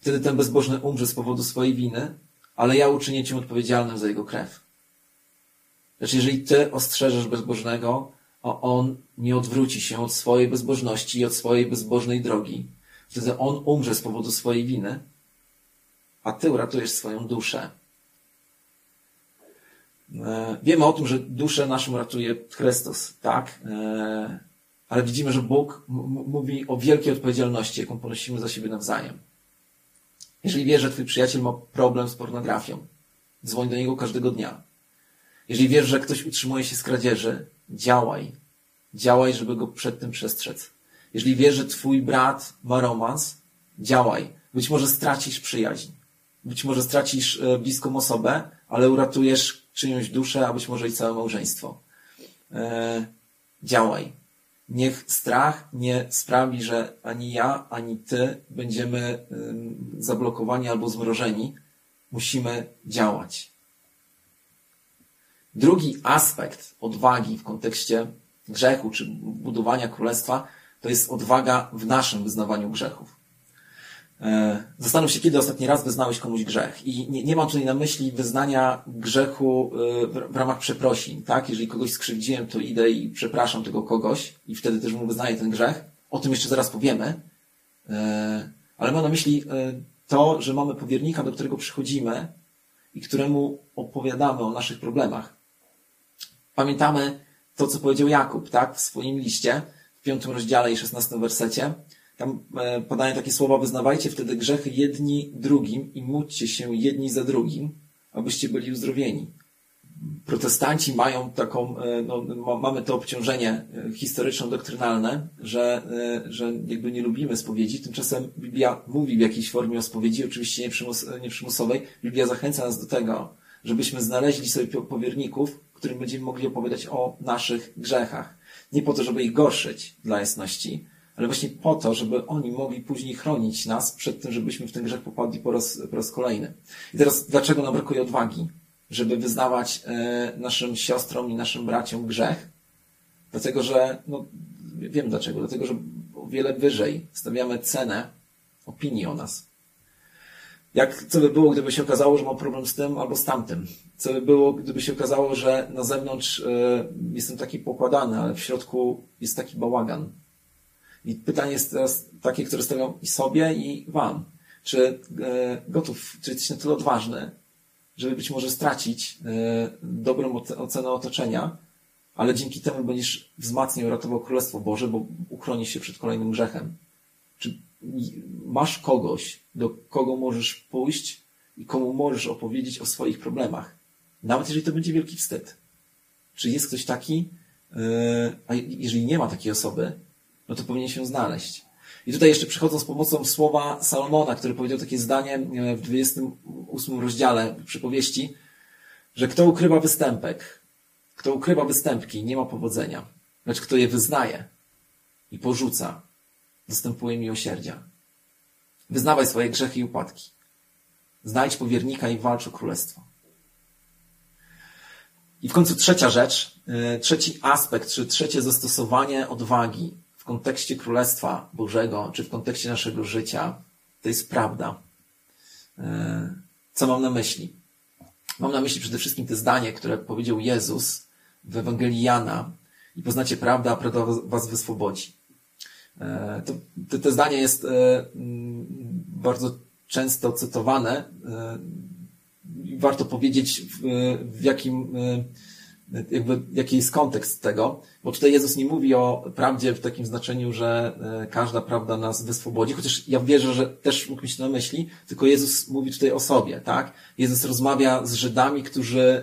wtedy ten bezbożny umrze z powodu swojej winy, ale ja uczynię cię odpowiedzialnym za jego krew. Lecz jeżeli ty ostrzeżesz bezbożnego, a on nie odwróci się od swojej bezbożności i od swojej bezbożnej drogi, wtedy on umrze z powodu swojej winy, a ty uratujesz swoją duszę. E, wiemy o tym, że duszę naszą ratuje Chrystus, tak? E, ale widzimy, że Bóg mówi o wielkiej odpowiedzialności, jaką ponosimy za siebie nawzajem. Jeżeli wiesz, że twój przyjaciel ma problem z pornografią, dzwoń do niego każdego dnia. Jeżeli wiesz, że ktoś utrzymuje się z kradzieży, działaj. Działaj, żeby go przed tym przestrzec. Jeżeli wiesz, że twój brat ma romans, działaj. Być może stracisz przyjaźń. Być może stracisz e, bliską osobę, ale uratujesz czyjąś duszę, a być może i całe małżeństwo. E, działaj. Niech strach nie sprawi, że ani ja, ani ty będziemy zablokowani albo zmrożeni. Musimy działać. Drugi aspekt odwagi w kontekście grzechu czy budowania królestwa to jest odwaga w naszym wyznawaniu grzechów. E, zastanów się, kiedy ostatni raz wyznałeś komuś grzech. I nie, nie mam tutaj na myśli wyznania grzechu e, w, w ramach przeprosin, tak? Jeżeli kogoś skrzywdziłem, to idę i przepraszam tego kogoś i wtedy też mu wyznaję ten grzech. O tym jeszcze zaraz powiemy. E, ale mam na myśli to, że mamy powiernika, do którego przychodzimy i któremu opowiadamy o naszych problemach. Pamiętamy to, co powiedział Jakub, tak, w swoim liście, w piątym rozdziale i szesnastym wersecie. Tam e, podają takie słowa, wyznawajcie wtedy grzechy jedni drugim i módlcie się jedni za drugim, abyście byli uzdrowieni. Protestanci mają taką, e, no, mamy to obciążenie e, historyczno-doktrynalne, że, że jakby nie lubimy spowiedzi, tymczasem Biblia mówi w jakiejś formie o spowiedzi, oczywiście nieprzymus, nieprzymusowej. Biblia zachęca nas do tego, żebyśmy znaleźli sobie powierników, którym będziemy mogli opowiadać o naszych grzechach. Nie po to, żeby ich gorszyć dla jasności, ale właśnie po to, żeby oni mogli później chronić nas przed tym, żebyśmy w ten grzech popadli po raz, po raz kolejny. I teraz dlaczego nam brakuje odwagi? Żeby wyznawać e, naszym siostrom i naszym braciom grzech? Dlatego, że, no, wiem dlaczego, dlatego, że o wiele wyżej stawiamy cenę opinii o nas. Jak, co by było, gdyby się okazało, że mam problem z tym albo z tamtym? Co by było, gdyby się okazało, że na zewnątrz y, jestem taki pokładany, ale w środku jest taki bałagan? I pytanie jest teraz takie, które stawiam i sobie, i wam. Czy y, gotów, czy jesteś na tyle odważny, żeby być może stracić y, dobrą ocenę otoczenia, ale dzięki temu będziesz wzmacniał, ratował Królestwo Boże, bo uchronisz się przed kolejnym grzechem. Czy masz kogoś, do kogo możesz pójść i komu możesz opowiedzieć o swoich problemach. Nawet jeżeli to będzie wielki wstyd. Czy jest ktoś taki? E, a jeżeli nie ma takiej osoby, no to powinien się znaleźć. I tutaj jeszcze przychodzą z pomocą słowa Salomona, który powiedział takie zdanie e, w 28 rozdziale przypowieści, że kto ukrywa występek, kto ukrywa występki, nie ma powodzenia. Lecz kto je wyznaje i porzuca, dostępuje miłosierdzia. Wyznawaj swoje grzechy i upadki. Znajdź powiernika i walcz o królestwo. I w końcu trzecia rzecz, y, trzeci aspekt, czy trzecie zastosowanie odwagi kontekście Królestwa Bożego, czy w kontekście naszego życia, to jest prawda. Y, co mam na myśli? Mam na myśli przede wszystkim te zdanie, które powiedział Jezus w Ewangelii Jana i poznacie prawdę, a prawda was wyswobodzi. E, to, to, to zdanie jest e, mm, bardzo często cytowane. E, warto powiedzieć, w, w jakim, jakby, jaki jest kontekst tego, bo tutaj Jezus nie mówi o prawdzie w takim znaczeniu, że każda prawda nas wyswobodzi, chociaż ja wierzę, że też mógł mieć na myśli, tylko Jezus mówi tutaj o sobie, tak? Jezus rozmawia z Żydami, którzy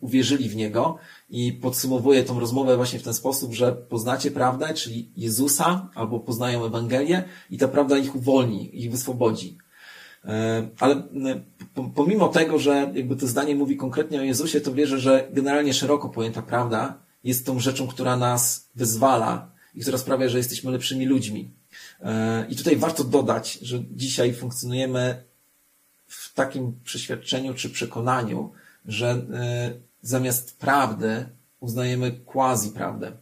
uwierzyli w Niego i podsumowuję tą rozmowę właśnie w ten sposób, że poznacie prawdę, czyli Jezusa, albo poznają Ewangelię i ta prawda ich uwolni, ich wyswobodzi. E, ale e, pomimo tego, że jakby to zdanie mówi konkretnie o Jezusie, to wierzę, że generalnie szeroko pojęta prawda jest tą rzeczą, która nas wyzwala i która sprawia, że jesteśmy lepszymi ludźmi. E, I tutaj warto dodać, że dzisiaj funkcjonujemy w takim przeświadczeniu czy przekonaniu, że zamiast prawdy uznajemy quasi-prawdę.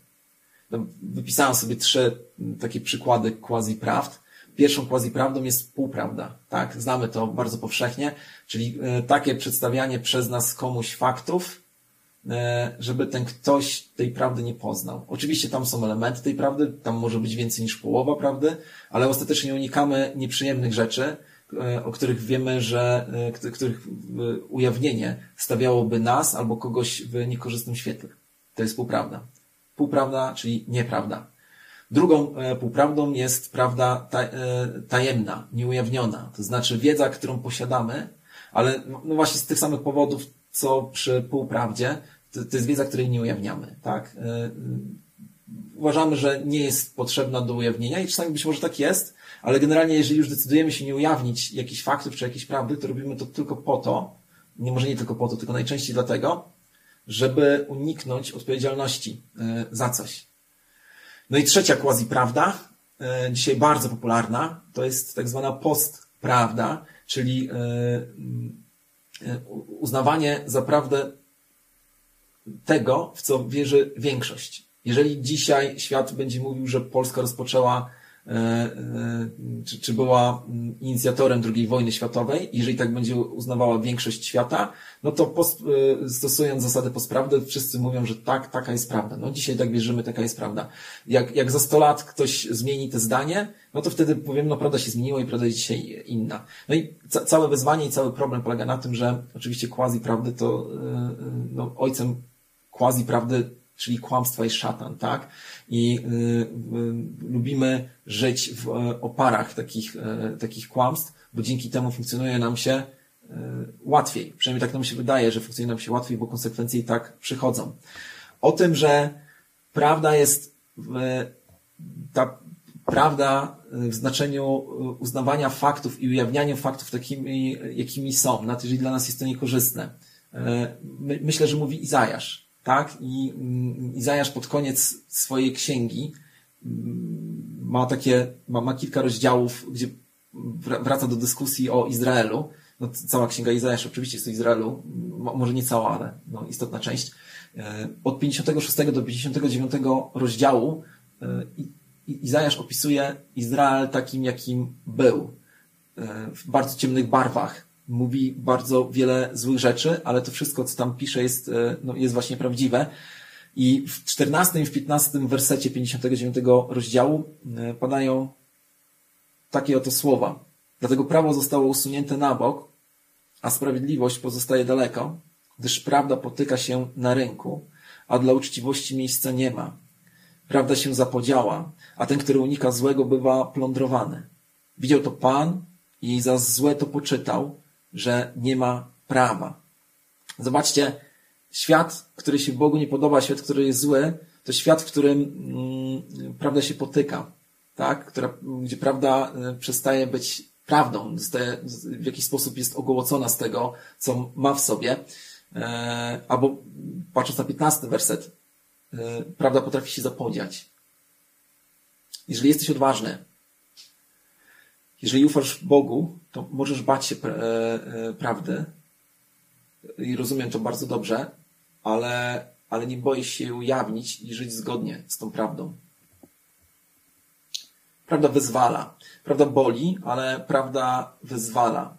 No, wypisałem sobie trzy takie przykłady quasi-prawd. Pierwszą quasi-prawdą jest półprawda, tak? Znamy to bardzo powszechnie, czyli e, takie przedstawianie przez nas komuś faktów, e, żeby ten ktoś tej prawdy nie poznał. Oczywiście tam są elementy tej prawdy, tam może być więcej niż połowa prawdy, ale ostatecznie unikamy nieprzyjemnych rzeczy, E, o których wiemy, że których ujawnienie stawiałoby nas albo kogoś w niekorzystnym świetle. To jest półprawda. Półprawda, czyli nieprawda. Drugą e, półprawdą jest prawda tajemna, nieujawniona. To znaczy wiedza, którą posiadamy, ale no właśnie z tych samych powodów, co przy półprawdzie, to, to jest wiedza, której nie ujawniamy. Tak? Uważamy, że nie jest potrzebna do ujawnienia i czasami być może tak jest, ale generalnie, jeżeli już decydujemy się nie ujawnić jakichś faktów czy jakiejś prawdy, to robimy to tylko po to, nie może nie tylko po to, tylko najczęściej dlatego, żeby uniknąć odpowiedzialności e, za coś. No i trzecia quasi-prawda, e, dzisiaj bardzo popularna, to jest tak zwana post-prawda, czyli e, uznawanie za prawdę tego, w co wierzy większość. Jeżeli dzisiaj świat będzie mówił, że Polska rozpoczęła czy, czy była mm, inicjatorem II wojny światowej. Jeżeli tak będzie uznawała większość świata, no to post, stosując zasady postprawdy, wszyscy mówią, że tak, taka jest prawda. No dzisiaj tak wierzymy, taka jest prawda. Jak, jak za 100 lat ktoś zmieni te zdanie, no to wtedy powiem, no prawda się zmieniła i prawda jest dzisiaj inna. No i ca całe wyzwanie i cały problem polega na tym, że oczywiście quasi prawdy to no, ojcem quasi prawdy czyli kłamstwa jest szatan, tak? I y, y, lubimy żyć w y, oparach takich, y, takich kłamstw, bo dzięki temu funkcjonuje nam się y, łatwiej. Przynajmniej tak nam się wydaje, że funkcjonuje nam się łatwiej, bo konsekwencje i tak przychodzą. O tym, że prawda jest ta prawda w znaczeniu uznawania faktów i ujawniania faktów takimi, jakimi są, nawet jeżeli dla nas jest to niekorzystne. Myślę, że mówi Izajasz tak? I mm, Izajasz pod koniec swojej księgi mm, ma takie, ma, ma kilka rozdziałów, gdzie wraca do dyskusji o Izraelu. No, cała księga Izajasz oczywiście jest o Izraelu, może nie cała, ale no, istotna część. E, od 56 do 59 rozdziału e, Izajasz opisuje Izrael takim, jakim był. E, w bardzo ciemnych barwach mówi bardzo wiele złych rzeczy, ale to wszystko, co tam pisze, jest, e, no, jest właśnie prawdziwe. I w 14 i w 15 wersecie 59 rozdziału e, padają takie oto słowa. Dlatego prawo zostało usunięte na bok, a sprawiedliwość pozostaje daleko, gdyż prawda potyka się na rynku, a dla uczciwości miejsca nie ma. Prawda się zapodziała, a ten, który unika złego, bywa plądrowany. Widział to Pan i za złe to poczytał, że nie ma prawa. Zobaczcie, świat, który się Bogu nie podoba, świat, który jest zły, to świat, w którym mm, prawda się potyka, tak? Która, gdzie prawda y, przestaje być prawdą, w jakiś sposób jest ogołocona z tego, co ma w sobie. E, albo patrząc na 15 werset, y, prawda potrafi się zapodziać. Jeżeli jesteś odważny, jeżeli ufasz Bogu, to możesz bać się e, e, prawdy i rozumiem to bardzo dobrze, ale, ale nie boisz się ujawnić i żyć zgodnie z tą prawdą. Prawda wyzwala. Prawda boli, ale prawda wyzwala.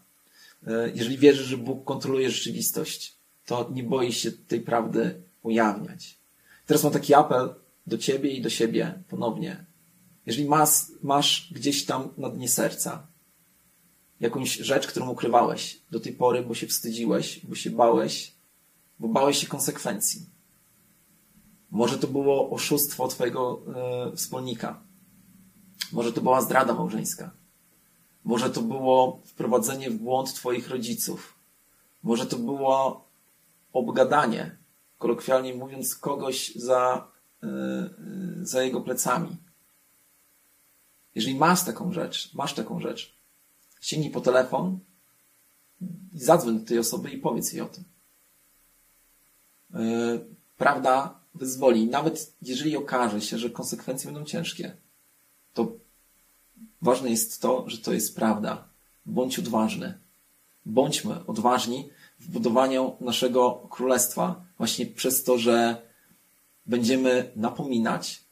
E, jeżeli wierzysz, że Bóg kontroluje rzeczywistość, to nie boisz się tej prawdy ujawniać. Teraz mam taki apel do ciebie i do siebie ponownie. Jeżeli masz, masz gdzieś tam na dnie serca jakąś rzecz, którą ukrywałeś do tej pory, bo się wstydziłeś, bo się bałeś, bo bałeś się konsekwencji. Może to było oszustwo twojego e, wspólnika. Może to była zdrada małżeńska. Może to było wprowadzenie w błąd twoich rodziców. Może to było obgadanie, kolokwialnie mówiąc, kogoś za, e, e, za jego plecami. Jeżeli masz taką rzecz, masz taką rzecz, sięgnij po telefon i zadzwoń do tej osoby i powiedz jej o tym. E, prawda wyzwoli. Nawet jeżeli okaże się, że konsekwencje będą ciężkie, to ważne jest to, że to jest prawda. Bądź odważny. Bądźmy odważni w budowaniu naszego królestwa właśnie przez to, że będziemy napominać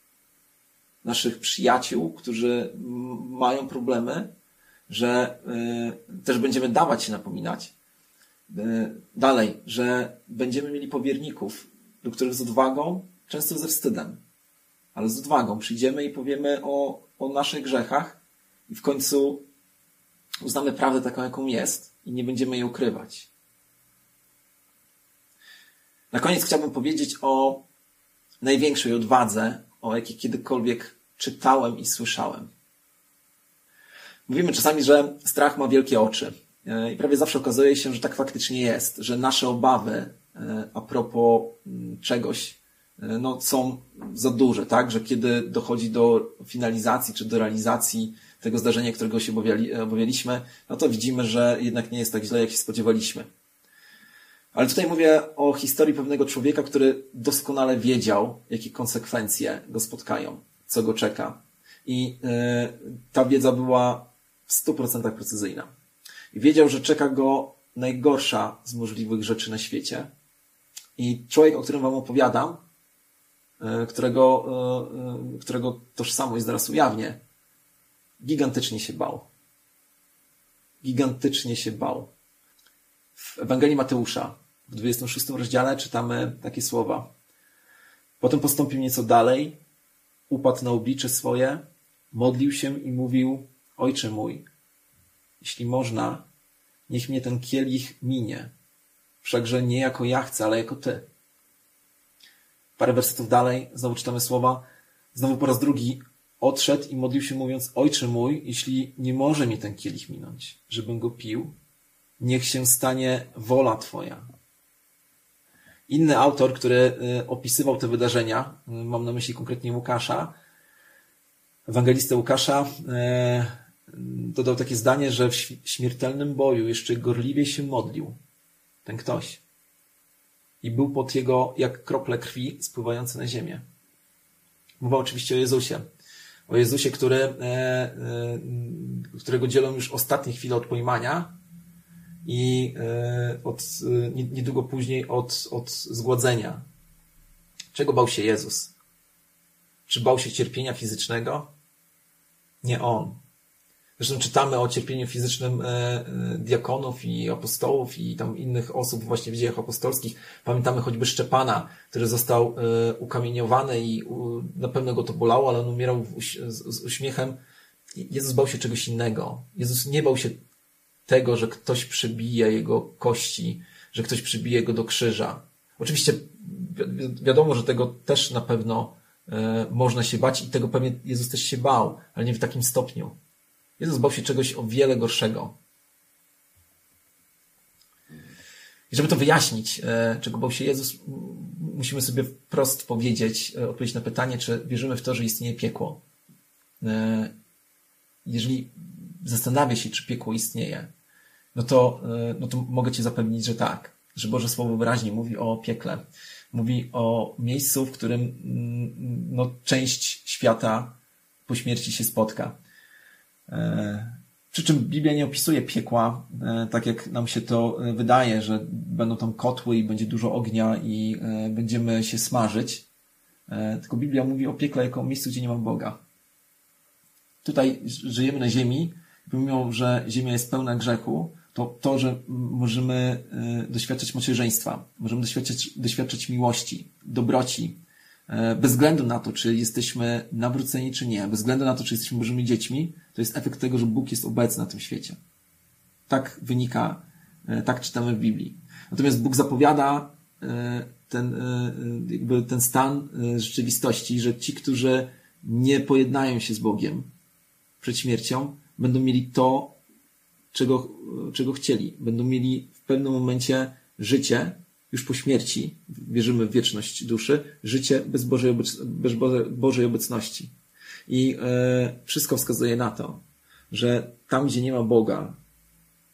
naszych przyjaciół, którzy mają problemy, że y, też będziemy dawać się napominać. Y, dalej, że będziemy mieli powierników, do których z odwagą, często ze wstydem, ale z odwagą przyjdziemy i powiemy o, o naszych grzechach i w końcu uznamy prawdę taką, jaką jest i nie będziemy jej ukrywać. Na koniec chciałbym powiedzieć o największej odwadze, o jakiej kiedykolwiek czytałem i słyszałem. Mówimy czasami, że strach ma wielkie oczy. E, I prawie zawsze okazuje się, że tak faktycznie jest, że nasze obawy e, a propos mm, czegoś e, no, są za duże, tak? Że kiedy dochodzi do finalizacji czy do realizacji tego zdarzenia, którego się obawiali, obawialiśmy, no to widzimy, że jednak nie jest tak źle, jak się spodziewaliśmy. Ale tutaj mówię o historii pewnego człowieka, który doskonale wiedział, jakie konsekwencje go spotkają, co go czeka. I ta wiedza była w 100% precyzyjna. I wiedział, że czeka go najgorsza z możliwych rzeczy na świecie. I człowiek, o którym wam opowiadam, e, którego, e, którego tożsamość zaraz ujawnię, gigantycznie się bał. Gigantycznie się bał. W Ewangelii Mateusza w 26 rozdziale czytamy takie słowa. Potem postąpił nieco dalej, upadł na oblicze swoje, modlił się i mówił: Ojcze mój, jeśli można, niech mnie ten kielich minie. Wszakże nie jako ja chcę, ale jako ty. Parę wersetów dalej, znowu czytamy słowa. Znowu po raz drugi odszedł i modlił się, mówiąc: Ojcze mój, jeśli nie może mi ten kielich minąć, żebym go pił, niech się stanie wola Twoja. Inny autor, który y, opisywał te wydarzenia, y, mam na myśli konkretnie Łukasza, ewangelistę Łukasza, y, dodał takie zdanie, że w śmiertelnym boju jeszcze gorliwie się modlił ten ktoś. I był pod jego jak krople krwi spływające na ziemię. Mowa oczywiście o Jezusie. O Jezusie, który, e, e, którego dzielą już ostatnie chwile od pojmania i e, od, niedługo później od, od zgładzenia. Czego bał się Jezus? Czy bał się cierpienia fizycznego? Nie on. Zresztą czytamy o cierpieniu fizycznym e, e, diakonów i apostołów i tam innych osób właśnie w dziejach apostolskich. Pamiętamy choćby Szczepana, który został e, ukamieniowany i na pewno go to bolało, ale on umierał z uśmiechem. Jezus bał się czegoś innego. Jezus nie bał się tego, że ktoś przybije jego kości, że ktoś przybije go do krzyża. Oczywiście wiadomo, że tego też na pewno można się bać i tego pewnie Jezus też się bał, ale nie w takim stopniu. Jezus bał się czegoś o wiele gorszego. I żeby to wyjaśnić, e, czego bał się Jezus, musimy sobie wprost powiedzieć, e, odpowiedzieć na pytanie, czy wierzymy w to, że istnieje piekło. E, jeżeli zastanawia się, czy piekło istnieje, no to, no to mogę Cię zapewnić, że tak, że Boże Słowo wyraźnie mówi o piekle. Mówi o miejscu, w którym mm, no, część świata po śmierci się spotka. E, przy czym Biblia nie opisuje piekła, e, tak jak nam się to e, wydaje, że będą tam kotły i będzie dużo ognia i będziemy się smażyć. Tylko Biblia mówi o piekle jako o miejscu, gdzie nie ma Boga. Tutaj żyjemy na ziemi, pomimo, że ziemia jest pełna grzechu, to to, że możemy doświadczać macierzyństwa, możemy doświadczać, doświadczać miłości, dobroci, E, bez względu na to, czy jesteśmy nawróceni, czy nie, bez względu na to, czy jesteśmy Bożymi dziećmi, to jest efekt tego, że Bóg jest obecny na tym świecie. Tak wynika, e, tak czytamy w Biblii. Natomiast Bóg zapowiada e, ten, jakby ten stan rzeczywistości, że ci, którzy nie pojednają się z Bogiem przed śmiercią, będą mieli to, czego, czego chcieli. Będą mieli w pewnym momencie życie, już po śmierci, wierzymy w wieczność duszy, życie bez Bożej, bez Bożej obecności. I e, wszystko wskazuje na to, że tam, gdzie nie ma Boga,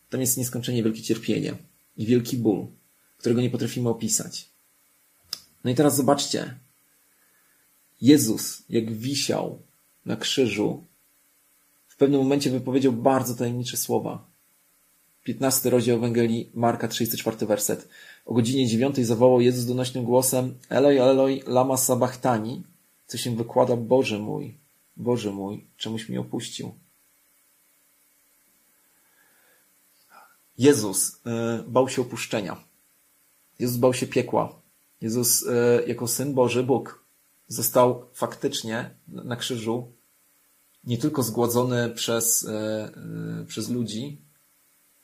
tam jest nieskończenie wielkie cierpienie i wielki ból, którego nie potrafimy opisać. No i teraz zobaczcie. Jezus, jak wisiał na krzyżu, pewnym momencie wypowiedział bardzo tajemnicze słowa. 15 rozdział Ewangelii Marka, 34 werset. O godzinie 9 zawołał Jezus donośnym głosem Eloi, Eloi, lama sabachtani, co się wykłada Boże mój, Boże mój, czemuś mi opuścił. Jezus y, bał się opuszczenia. Jezus bał się piekła. Jezus y, jako Syn Boży, Bóg, został faktycznie na krzyżu nie tylko zgładzony przez, y, przez ludzi,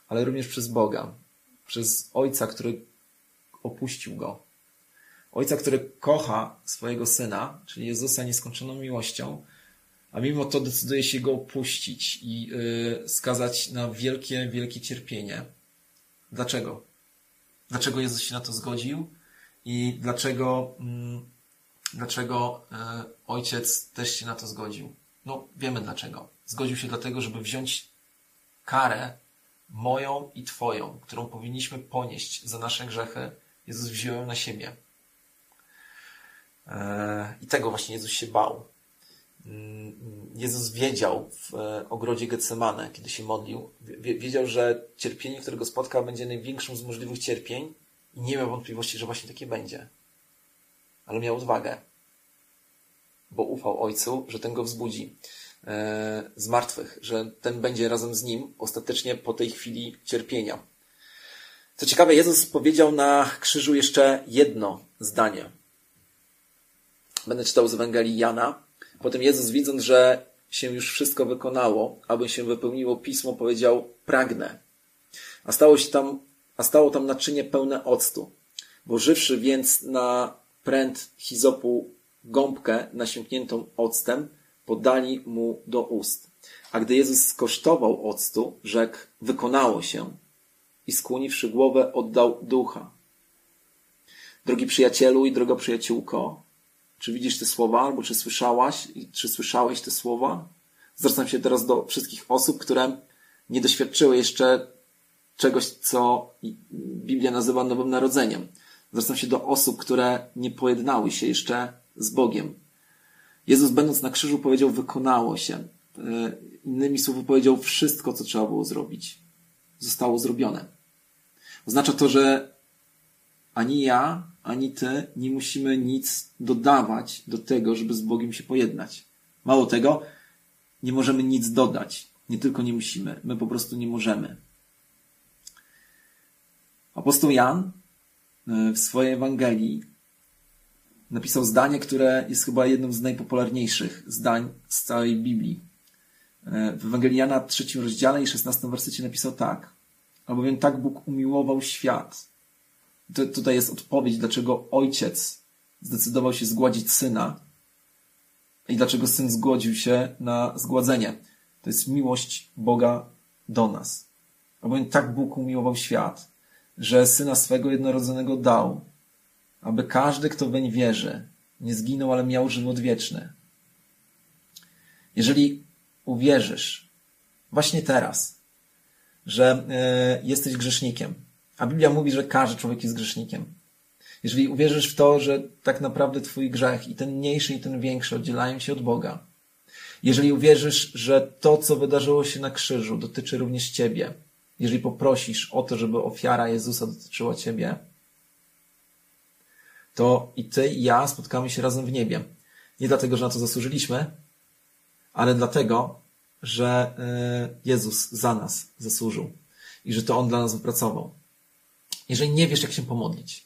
ale również przez Boga, przez Ojca, który opuścił go. Ojca, który kocha swojego syna, czyli Jezusa nieskończoną miłością, a mimo to decyduje się go opuścić i yy, skazać na wielkie, wielkie cierpienie. Dlaczego? Dlaczego Jezus się na to zgodził i dlaczego, mm, dlaczego ojciec też się na to zgodził? No, wiemy dlaczego. Zgodził się dlatego, żeby wziąć karę moją i Twoją, którą powinniśmy ponieść za nasze grzechy, Jezus wziął ją na siebie. E, I tego właśnie Jezus się bał. Mm, Jezus wiedział w e, ogrodzie Getsemane, kiedy się modlił, wiedział, że cierpienie, które go spotka, będzie największym z możliwych cierpień i nie miał wątpliwości, że właśnie takie będzie. Ale miał odwagę, bo ufał Ojcu, że ten go wzbudzi. e, z martwych, że ten będzie razem z nim ostatecznie po tej chwili cierpienia. Co ciekawe, Jezus powiedział na krzyżu jeszcze jedno zdanie. Będę czytał z Ewangelii Jana. Potem Jezus, widząc, że się już wszystko wykonało, aby się wypełniło pismo, powiedział: Pragnę. A stało się tam, a stało tam naczynie pełne octu. Włożywszy więc na pręt hizopu gąbkę nasiąkniętą octem, podali mu do ust. A gdy Jezus skosztował octu, rzekł: Wykonało się. I skłoniwszy głowę, oddał ducha. Drogi przyjacielu i droga przyjaciółko, czy widzisz te słowa, albo czy słyszałaś, czy słyszałeś te słowa? Zwracam się teraz do wszystkich osób, które nie doświadczyły jeszcze czegoś, co Biblia nazywa Nowym Narodzeniem. Zwracam się do osób, które nie pojednały się jeszcze z Bogiem. Jezus, będąc na krzyżu, powiedział: Wykonało się. E, innymi słowy, powiedział: Wszystko, co trzeba było zrobić, zostało zrobione. Oznacza to, że ani ja, ani ty nie musimy nic dodawać do tego, żeby z Bogiem się pojednać. Mało tego, nie możemy nic dodać. Nie tylko nie musimy, my po prostu nie możemy. Apostoł Jan e, w swojej Ewangelii napisał zdanie, które jest chyba jednym z najpopularniejszych zdań z całej Biblii. E, w w trzecim rozdziale i szesnastym wersecie napisał tak. Albowiem tak Bóg umiłował świat. To, tutaj jest odpowiedź, dlaczego ojciec zdecydował się zgładzić syna i dlaczego syn zgodził się na zgładzenie. To jest miłość Boga do nas. Albowiem tak Bóg umiłował świat, że syna swego jednorodzonego dał, aby każdy, kto weń wierzy, nie zginął, ale miał żywot wieczny. Jeżeli uwierzysz właśnie teraz, że y, jesteś grzesznikiem, a Biblia mówi, że każdy człowiek jest grzesznikiem. Jeżeli uwierzysz w to, że tak naprawdę Twój grzech i ten mniejszy i ten większy oddzielają się od Boga, jeżeli uwierzysz, że to, co wydarzyło się na krzyżu, dotyczy również Ciebie, jeżeli poprosisz o to, żeby ofiara Jezusa dotyczyła Ciebie, to i Ty i ja spotkamy się razem w niebie. Nie dlatego, że na to zasłużyliśmy, ale dlatego, że e, Jezus za nas zasłużył i że to On dla nas wypracował. Jeżeli nie wiesz, jak się pomodlić,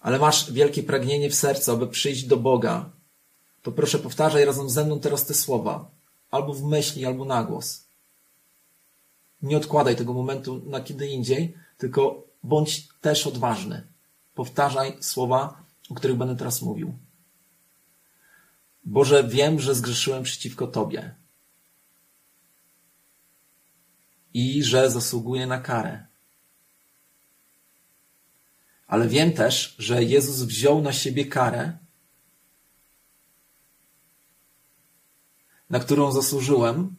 ale masz wielkie pragnienie w sercu, aby przyjść do Boga, to proszę powtarzaj razem ze mną teraz te słowa, albo w myśli, albo na głos. Nie odkładaj tego momentu na kiedy indziej, tylko bądź też odważny. Powtarzaj słowa, o których będę teraz mówił. Boże, wiem, że zgrzeszyłem przeciwko Tobie i że zasługuję na karę. Ale wiem też, że Jezus wziął na siebie karę, na którą zasłużyłem,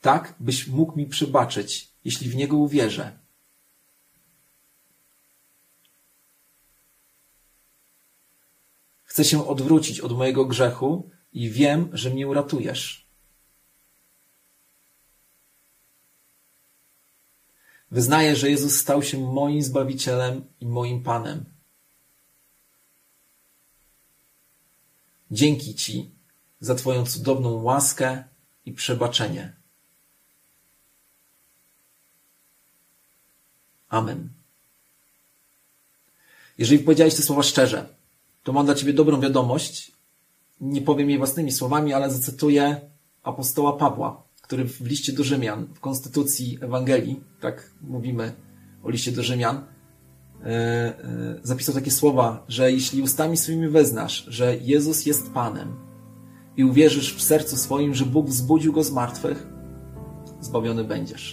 tak byś mógł mi przebaczyć, jeśli w Niego uwierzę. Chcę się odwrócić od mojego grzechu i wiem, że mnie uratujesz. Wyznaję, że Jezus stał się moim Zbawicielem i moim Panem. Dzięki Ci za Twoją cudowną łaskę i przebaczenie. Amen. Jeżeli powiedziałeś te słowa szczerze, to mam dla Ciebie dobrą wiadomość. Nie powiem jej własnymi słowami, ale zacytuję apostoła Pawła, który w liście do Rzymian, w konstytucji Ewangelii, tak mówimy o liście do Rzymian, e, e, zapisał takie słowa, że jeśli ustami swoimi weznasz, że Jezus jest Panem i uwierzysz w sercu swoim, że Bóg wzbudził go z martwych, zbawiony będziesz.